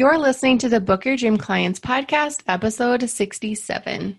You're listening to the Book Your Dream Clients podcast, episode 67.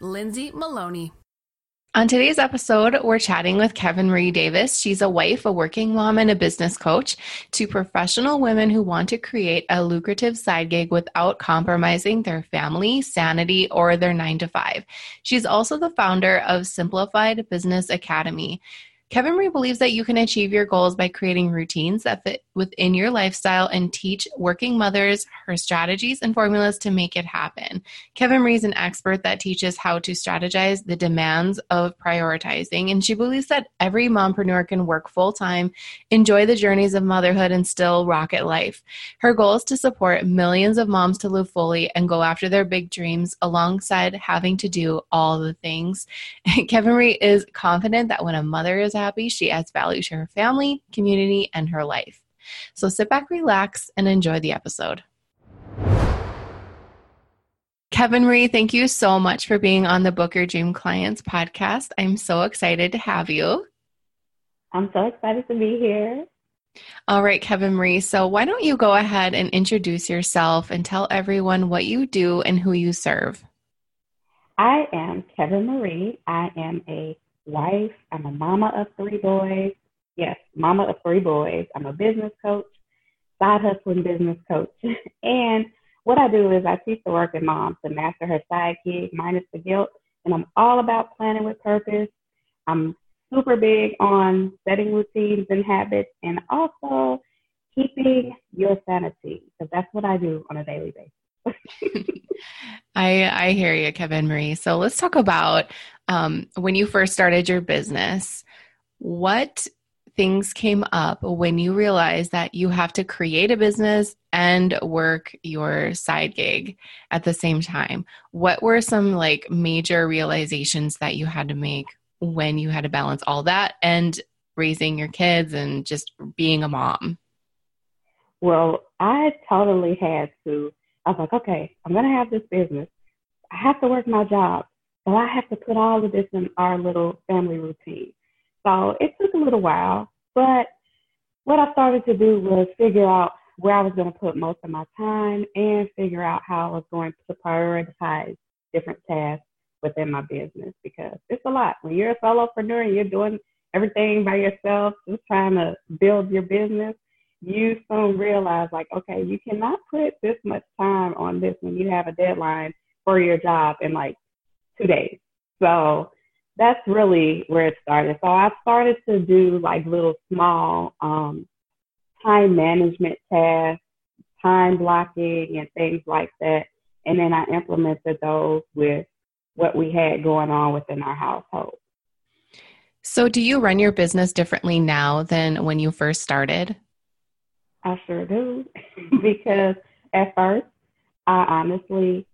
Lindsay Maloney. On today's episode, we're chatting with Kevin Marie Davis. She's a wife, a working mom, and a business coach to professional women who want to create a lucrative side gig without compromising their family, sanity, or their nine to five. She's also the founder of Simplified Business Academy. Kevin Marie believes that you can achieve your goals by creating routines that fit within your lifestyle and teach working mothers her strategies and formulas to make it happen. Kevin Marie is an expert that teaches how to strategize the demands of prioritizing, and she believes that every mompreneur can work full time, enjoy the journeys of motherhood, and still rock at life. Her goal is to support millions of moms to live fully and go after their big dreams alongside having to do all the things. Kevin Marie is confident that when a mother is happy, she adds value to her family, community, and her life. So sit back, relax, and enjoy the episode. Kevin Marie, thank you so much for being on the Book Your Dream Clients podcast. I'm so excited to have you. I'm so excited to be here. All right, Kevin Marie. So, why don't you go ahead and introduce yourself and tell everyone what you do and who you serve? I am Kevin Marie. I am a wife. I'm a mama of three boys. Yes, mama of three boys. I'm a business coach, side hustling business coach. and what I do is I teach the working mom to master her side gig minus the guilt. And I'm all about planning with purpose. I'm super big on setting routines and habits and also keeping your sanity because that's what I do on a daily basis. I I hear you, Kevin Marie. So let's talk about um, when you first started your business. What things came up when you realized that you have to create a business and work your side gig at the same time? What were some like major realizations that you had to make when you had to balance all that and raising your kids and just being a mom? Well, I totally had to. I was like, okay, I'm going to have this business. I have to work my job, but I have to put all of this in our little family routine. So it took a little while, but what I started to do was figure out where I was going to put most of my time and figure out how I was going to prioritize different tasks within my business because it's a lot. When you're a solopreneur and you're doing everything by yourself, just trying to build your business, you soon realize like, okay, you cannot put this much time on this when you have a deadline for your job in like two days. So that's really where it started. So I started to do like little small um, time management tasks, time blocking, and things like that. And then I implemented those with what we had going on within our household. So, do you run your business differently now than when you first started? I sure do. because at first, I honestly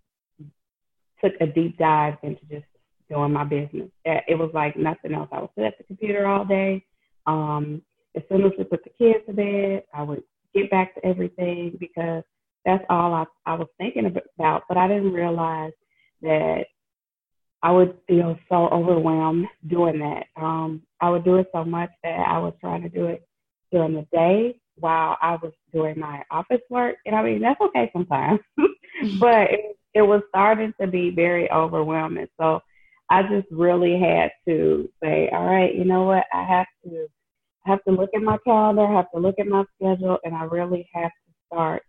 took a deep dive into just doing my business. It was like nothing else. I would sit at the computer all day. Um, as soon as we put the kids to bed, I would get back to everything because that's all I, I was thinking about. But I didn't realize that I would feel so overwhelmed doing that. Um, I would do it so much that I was trying to do it during the day while I was doing my office work. And I mean, that's okay sometimes, but it, it was starting to be very overwhelming. So I just really had to say, all right, you know what? I have to I have to look at my calendar, I have to look at my schedule, and I really have to start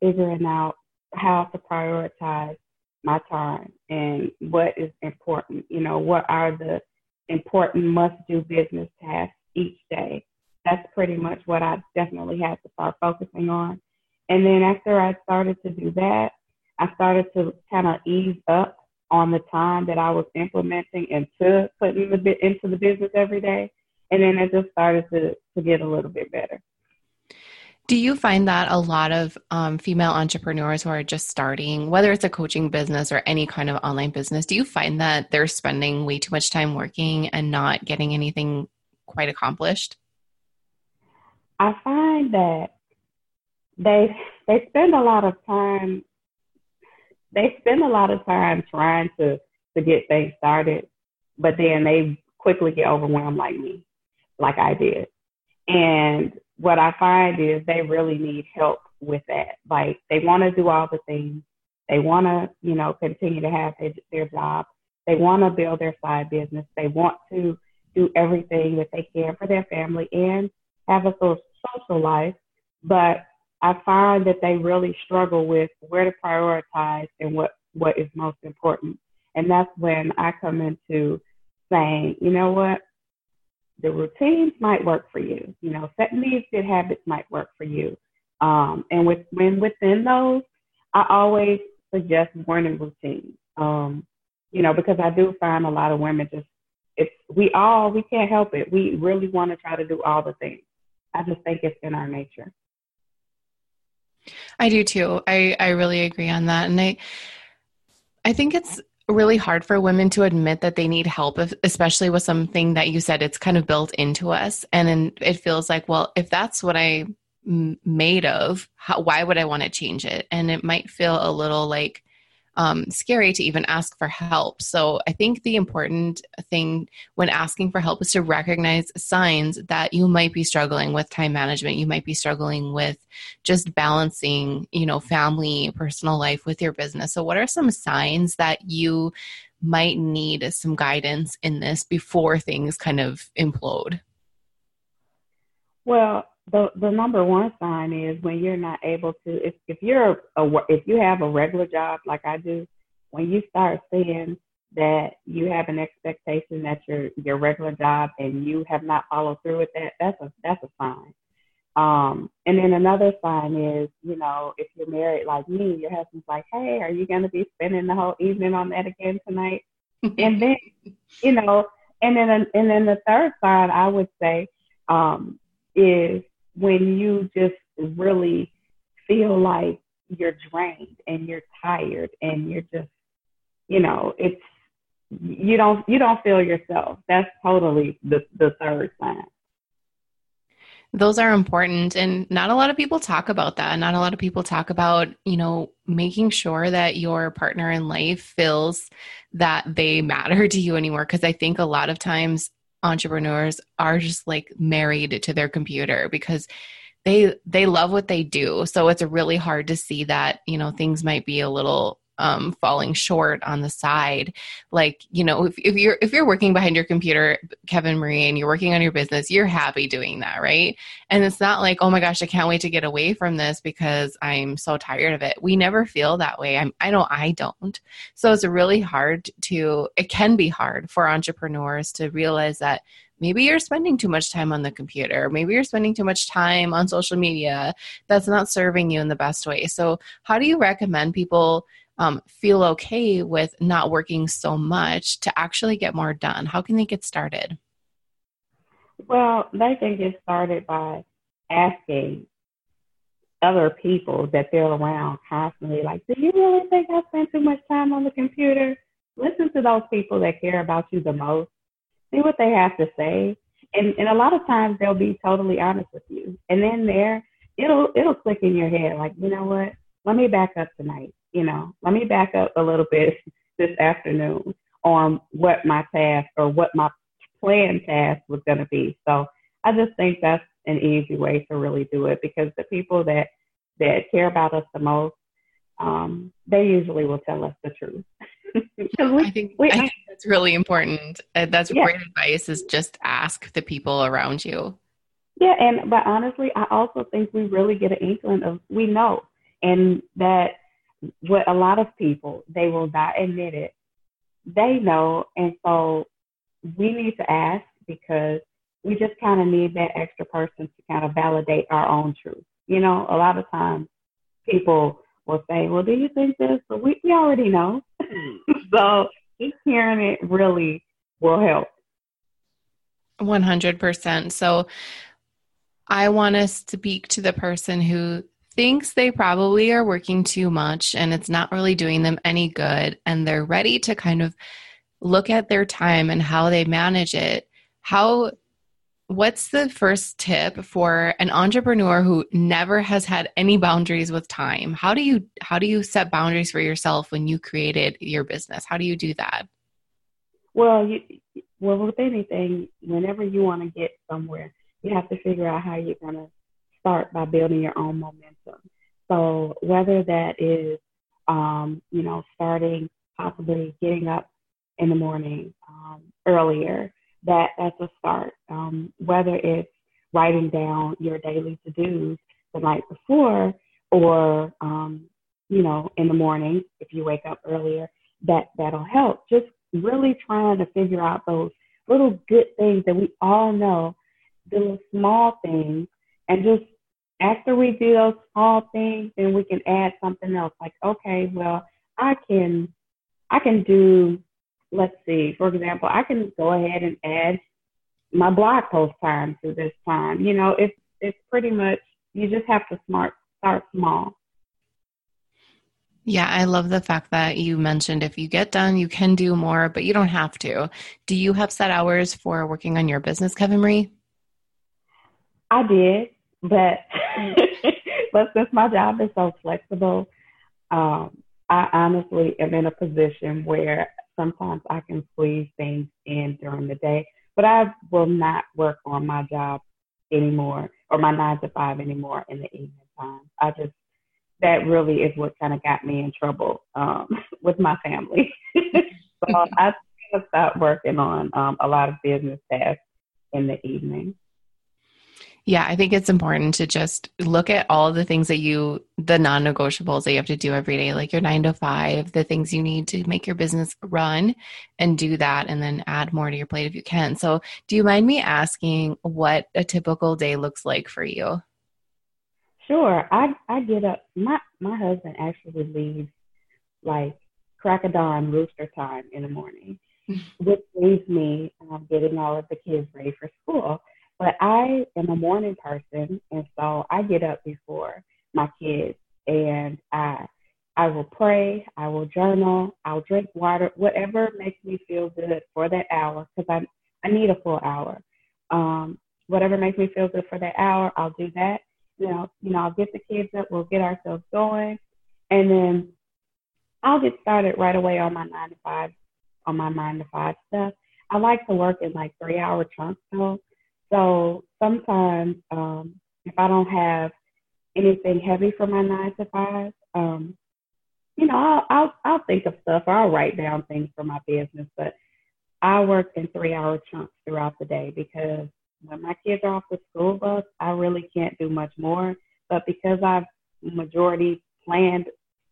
figuring out how to prioritize my time and what is important. You know, what are the important must do business tasks each day? That's pretty much what I definitely had to start focusing on. And then after I started to do that, I started to kind of ease up on the time that I was implementing into putting the bit into the business every day. And then it just started to, to get a little bit better. Do you find that a lot of um, female entrepreneurs who are just starting, whether it's a coaching business or any kind of online business, do you find that they're spending way too much time working and not getting anything quite accomplished? I find that they they spend a lot of time they spend a lot of time trying to to get things started, but then they quickly get overwhelmed like me, like I did. And what I find is they really need help with that. Like they want to do all the things. They want to, you know, continue to have their, their job. They want to build their side business. They want to do everything that they can for their family and have a social life. But I find that they really struggle with where to prioritize and what, what is most important. And that's when I come into saying, you know what, the routines might work for you. You know, setting these good habits might work for you. Um, and with, when within those, I always suggest morning routines. Um, you know, because I do find a lot of women just, it's, we all, we can't help it. We really want to try to do all the things. I just think it's in our nature. I do too. I, I really agree on that. And I, I think it's really hard for women to admit that they need help, especially with something that you said it's kind of built into us. And it feels like, well, if that's what I made of, how, why would I want to change it? And it might feel a little like um, scary to even ask for help. So I think the important thing when asking for help is to recognize signs that you might be struggling with time management. You might be struggling with just balancing, you know, family, personal life with your business. So what are some signs that you might need some guidance in this before things kind of implode? Well, the the number one sign is when you're not able to if if you're a if you have a regular job like I do, when you start seeing that you have an expectation that your your regular job and you have not followed through with that, that's a that's a sign. Um, and then another sign is, you know, if you're married like me, your husband's like, Hey, are you gonna be spending the whole evening on that again tonight? and then, you know, and then and then the third sign I would say um, is when you just really feel like you're drained and you're tired and you're just you know it's you don't you don't feel yourself. That's totally the the third sign. Those are important and not a lot of people talk about that. Not a lot of people talk about you know making sure that your partner in life feels that they matter to you anymore because i think a lot of times entrepreneurs are just like married to their computer because they they love what they do. So it's really hard to see that you know things might be a little um, falling short on the side. Like you know if, if you're if you're working behind your computer kevin marie and you're working on your business you're happy doing that right? And it's not like oh my gosh i can't wait to get away from this because i'm so tired of it. We never feel that way. I'm i know i don't. So it's really hard to it can be hard for entrepreneurs to realize that maybe you're spending too much time on the computer. Maybe you're spending too much time on social media. That's not serving you in the best way. So how do you recommend people um, feel okay with not working so much to actually get more done? How can they get started? Well, they can get started by asking other people that they're around constantly, like, do you really think I spend too much time on the computer? Listen to those people that care about you the most. See what they have to say. And and a lot of times they'll be totally honest with you. And then there it'll it'll click in your head, like, you know what? Let me back up tonight you know, let me back up a little bit this afternoon on what my task or what my planned task was going to be. So I just think that's an easy way to really do it because the people that that care about us the most, um, they usually will tell us the truth. we, I, think, we, I think that's really important. Uh, that's yeah. great advice. Is just ask the people around you. Yeah, and but honestly, I also think we really get an inkling of we know, and that what a lot of people, they will not admit it. They know, and so we need to ask because we just kind of need that extra person to kind of validate our own truth. You know, a lot of times people will say, Well, do you think this? But we, we already know. so just hearing it really will help. 100%. So I want to speak to the person who thinks they probably are working too much and it's not really doing them any good and they're ready to kind of look at their time and how they manage it how what's the first tip for an entrepreneur who never has had any boundaries with time? How do you how do you set boundaries for yourself when you created your business? How do you do that? Well you well with anything whenever you want to get somewhere you have to figure out how you're going to start by building your own momentum. So whether that is, um, you know, starting possibly getting up in the morning um, earlier, that that's a start. Um, whether it's writing down your daily to dos the night before, or um, you know, in the morning if you wake up earlier, that that'll help. Just really trying to figure out those little good things that we all know, the small things, and just after we do those small things, then we can add something else. Like, okay, well, I can, I can do, let's see, for example, I can go ahead and add my blog post time to this time. You know, it's it's pretty much you just have to smart start small. Yeah, I love the fact that you mentioned if you get done, you can do more, but you don't have to. Do you have set hours for working on your business, Kevin Marie? I did, but but since my job is so flexible, um, I honestly am in a position where sometimes I can squeeze things in during the day, but I will not work on my job anymore or my nine to five anymore in the evening time. I just that really is what kind of got me in trouble um, with my family. so I stopped working on um, a lot of business tasks in the evening. Yeah, I think it's important to just look at all the things that you, the non negotiables that you have to do every day, like your nine to five, the things you need to make your business run, and do that, and then add more to your plate if you can. So, do you mind me asking what a typical day looks like for you? Sure. I I get up. My my husband actually leaves like crack a dawn rooster time in the morning, which leaves me um, getting all of the kids ready for school. But I am a morning person, and so I get up before my kids, and I I will pray, I will journal, I'll drink water, whatever makes me feel good for that hour, because I I need a full hour. Um, whatever makes me feel good for that hour, I'll do that. You know, you know, I'll get the kids up, we'll get ourselves going, and then I'll get started right away on my nine to five, on my nine to five stuff. I like to work in like three hour chunks though. So sometimes um, if I don't have anything heavy for my nine to five, um, you know, I'll, I'll I'll think of stuff or I'll write down things for my business. But I work in three hour chunks throughout the day because when my kids are off the school bus, I really can't do much more. But because I've majority planned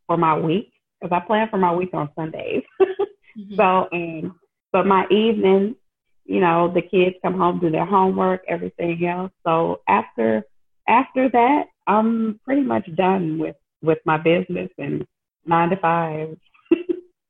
for my week, because I plan for my week on Sundays. mm-hmm. So, um, but my evenings you know, the kids come home, do their homework, everything else. So after after that, I'm pretty much done with with my business and nine to five.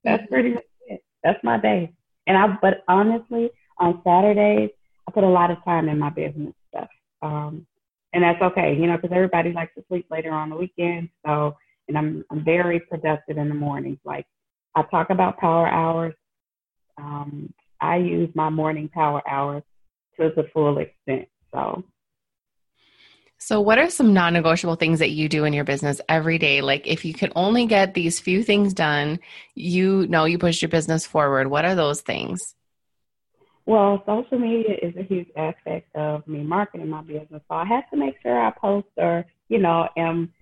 That's pretty much it. That's my day. And I, but honestly, on Saturdays, I put a lot of time in my business stuff. Um, and that's okay, you know, because everybody likes to sleep later on the weekend. So, and I'm I'm very productive in the mornings. Like I talk about power hours. Um, I use my morning power hours to the full extent. So so, what are some non negotiable things that you do in your business every day? Like, if you could only get these few things done, you know you push your business forward. What are those things? Well, social media is a huge aspect of me marketing my business. So, I have to make sure I post or, you know, am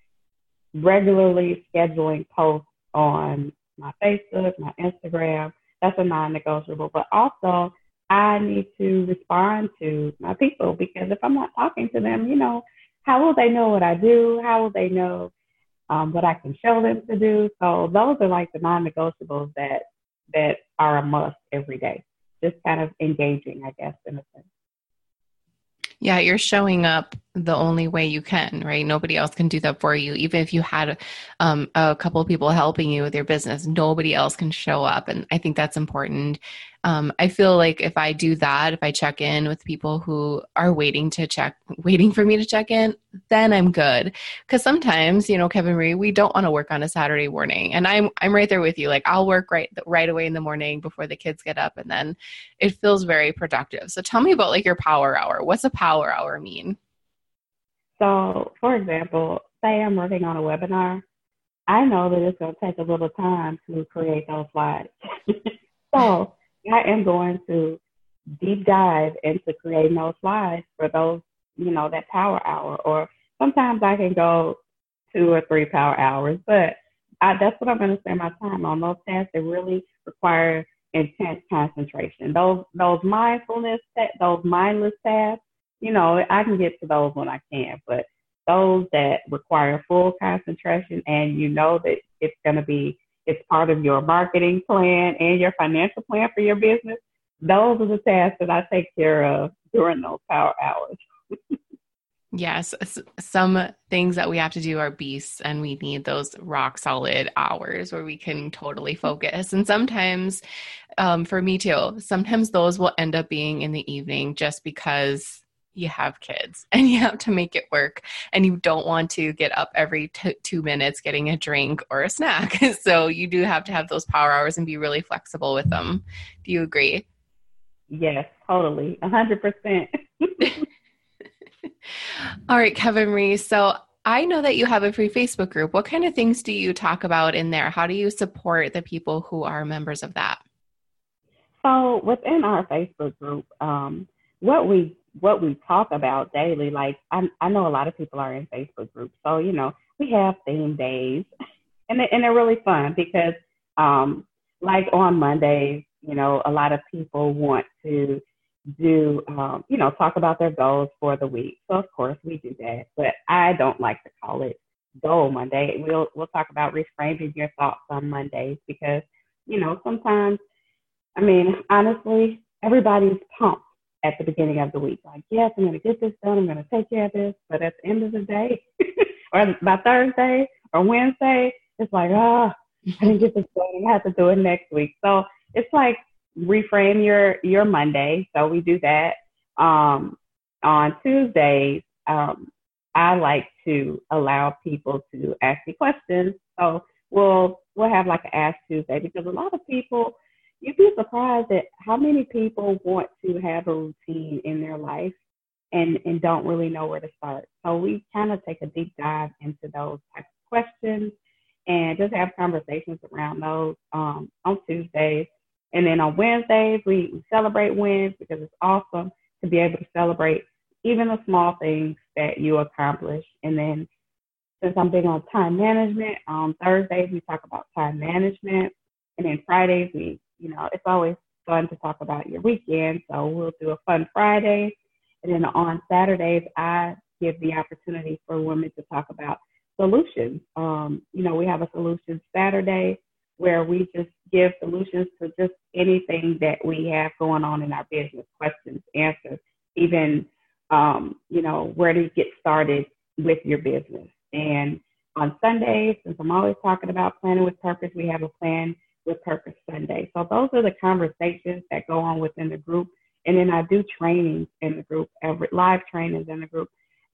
regularly scheduling posts on my Facebook, my Instagram, that's a non-negotiable. But also, I need to respond to my people because if I'm not talking to them, you know, how will they know what I do? How will they know um, what I can show them to do? So those are like the non-negotiables that that are a must every day. Just kind of engaging, I guess, in a sense. Yeah, you're showing up the only way you can, right? Nobody else can do that for you. Even if you had um, a couple of people helping you with your business, nobody else can show up. And I think that's important. Um, I feel like if I do that, if I check in with people who are waiting to check, waiting for me to check in, then I'm good. Because sometimes, you know, Kevin Marie, we don't want to work on a Saturday morning, and I'm I'm right there with you. Like I'll work right right away in the morning before the kids get up, and then it feels very productive. So tell me about like your power hour. What's a power hour mean? So, for example, say I'm working on a webinar, I know that it's going to take a little time to create those slides. so, I am going to deep dive into creating those slides for those, you know, that power hour. Or sometimes I can go two or three power hours, but I, that's what I'm going to spend my time on. Those tasks that really require intense concentration. Those those mindfulness, those mindless tasks you know, I can get to those when I can, but those that require full concentration and you know that it's going to be, it's part of your marketing plan and your financial plan for your business, those are the tasks that I take care of during those power hours. Yes, some things that we have to do are beasts, and we need those rock solid hours where we can totally focus. And sometimes, um, for me too, sometimes those will end up being in the evening just because you have kids and you have to make it work and you don't want to get up every t- two minutes getting a drink or a snack. So you do have to have those power hours and be really flexible with them. Do you agree? Yes totally. 100% all right kevin marie so i know that you have a free facebook group. What kind of things do you talk about in there? How do you support the people who are members of that? So within our facebook group um, what we what we talk about daily. Like I, I know a lot of people are in Facebook groups, so you know we have theme days, and they, and they're really fun because, um, like on Mondays, you know, a lot of people want to do, um, you know, talk about their goals for the week. So of course we do that, but I don't like to call it Goal Monday. We'll we'll talk about reframing your thoughts on Mondays because, you know, sometimes, I mean, honestly, everybody's pumped at the beginning of the week. Like, yes, I'm going to get this done. I'm going to take care of this. But at the end of the day, or by Thursday or Wednesday, it's like, oh, I didn't get this done. I have to do it next week. So it's like reframe your your Monday. So we do that. Um, on Tuesdays, um, I like to allow people to ask me questions. So we'll we'll have like an Ask Tuesday because a lot of people you'd be surprised at how many people want to have a routine in their life and, and don't really know where to start. So we kind of take a deep dive into those types of questions and just have conversations around those um, on Tuesdays. And then on Wednesdays, we, celebrate wins because it's awesome to be able to celebrate even the small things that you accomplish. And then since I'm big on time management, on Thursdays we talk about time management. And then Fridays we you know, it's always fun to talk about your weekend. So we'll do a fun Friday. And then on Saturdays, I give the opportunity for women to talk about solutions. Um, you know, we have a solutions Saturday where we just give solutions to just anything that we have going on in our business, questions, answers, even, um, you know, where to get started with your business. And on Sundays, since I'm always talking about planning with purpose, we have a plan with Purpose Sunday. So those are the conversations that go on within the group. And then I do trainings in the group, every live trainings in the group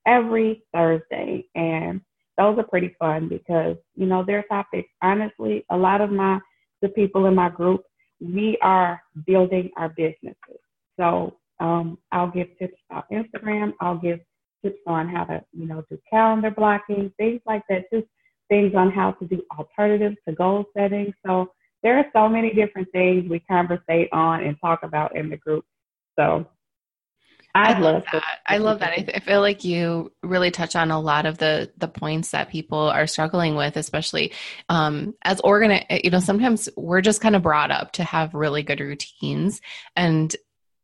every Thursday. And those are pretty fun because, you know, their topics, honestly, a lot of my the people in my group, we are building our businesses. So um, I'll give tips about Instagram. I'll give tips on how to, you know, do calendar blocking, things like that, just things on how to do alternatives to goal setting. So there are so many different things we conversate on and talk about in the group. So I, I love that. I love that. I, th- I, feel like you really touch on a lot of the the points that people are struggling with, especially um, as organ. You know, sometimes we're just kind of brought up to have really good routines, and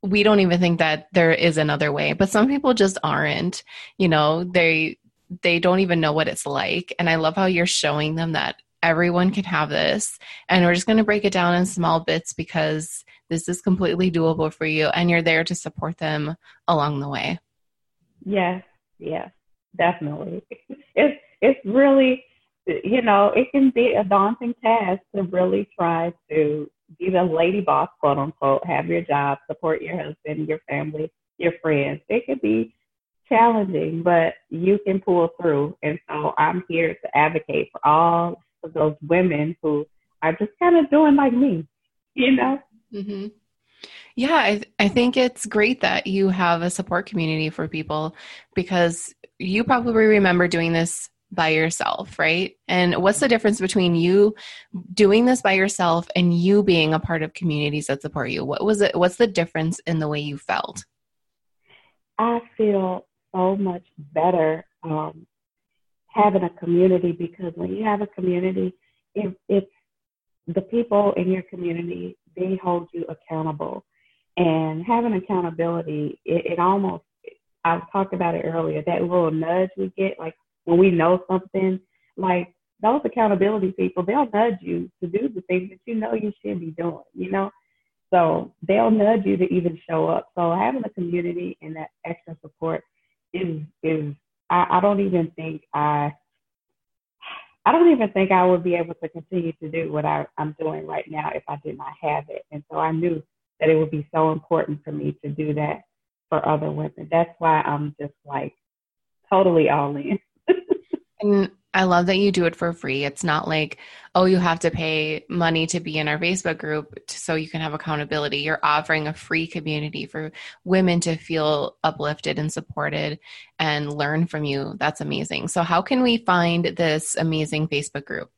we don't even think that there is another way. But some people just aren't. You know, they they don't even know what it's like, and I love how you're showing them that everyone can have this. And we're just going to break it down in small bits because this is completely doable for you and you're there to support them along the way. Yes, yes, definitely. It's it's really you know, it can be a daunting task to really try to be the lady boss, quote unquote, have your job, support your husband, your family, your friends. It could be challenging, but you can pull through. And so I'm here to advocate for all of those women who are just kind of doing like me, you know? Mm-hmm. Yeah, I, I think it's great that you have a support community for people because you probably remember doing this by yourself, right? And what's the difference between you doing this by yourself and you being a part of communities that support you? What was it? What's the difference in the way you felt? I feel so much better um, having a community because when you have a community, it, it's the people in your community, they hold you accountable. And having accountability, it, it almost, I've talked about it earlier, that little nudge we get, like when we know something, like those accountability people, they'll nudge you to do the things that you know you should be doing, you know? So they'll nudge you to even show up. So having a community and that extra support is is I, I don't even think I I don't even think I would be able to continue to do what I, I'm doing right now if I did not have it. And so I knew that it would be so important for me to do that for other women. That's why I'm just like totally all in. and I love that you do it for free. It's not like, oh, you have to pay money to be in our Facebook group so you can have accountability. You're offering a free community for women to feel uplifted and supported and learn from you. That's amazing. So, how can we find this amazing Facebook group?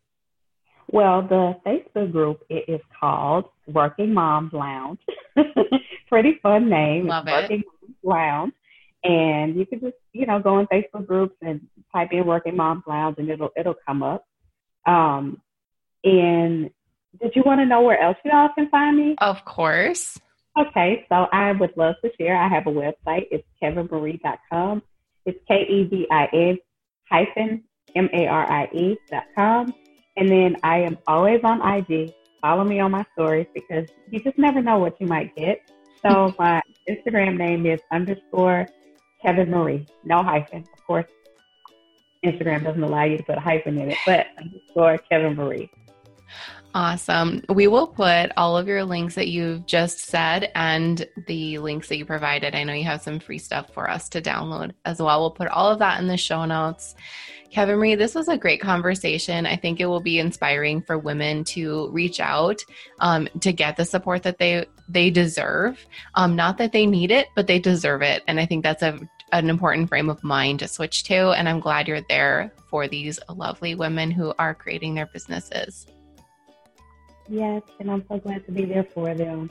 Well, the Facebook group it is called Working Moms Lounge. Pretty fun name. Love Working it. Moms Lounge. And you can just, you know, go in Facebook groups and type in Working Moms Lounge and it'll it'll come up. Um, and did you want to know where else you all can find me? Of course. Okay, so I would love to share. I have a website. It's kevinmarie.com. It's K E V I N hyphen M A R I E dot com. And then I am always on IG. Follow me on my stories because you just never know what you might get. So my Instagram name is underscore Kevin Marie. No hyphen. Of course, Instagram doesn't allow you to put a hyphen in it, but underscore Kevin Marie. Awesome. We will put all of your links that you've just said and the links that you provided. I know you have some free stuff for us to download as well. We'll put all of that in the show notes. Kevin Marie, this was a great conversation. I think it will be inspiring for women to reach out um, to get the support that they they deserve. Um, not that they need it, but they deserve it. And I think that's a an important frame of mind to switch to. And I'm glad you're there for these lovely women who are creating their businesses. Yes, and I'm so glad to be there for them.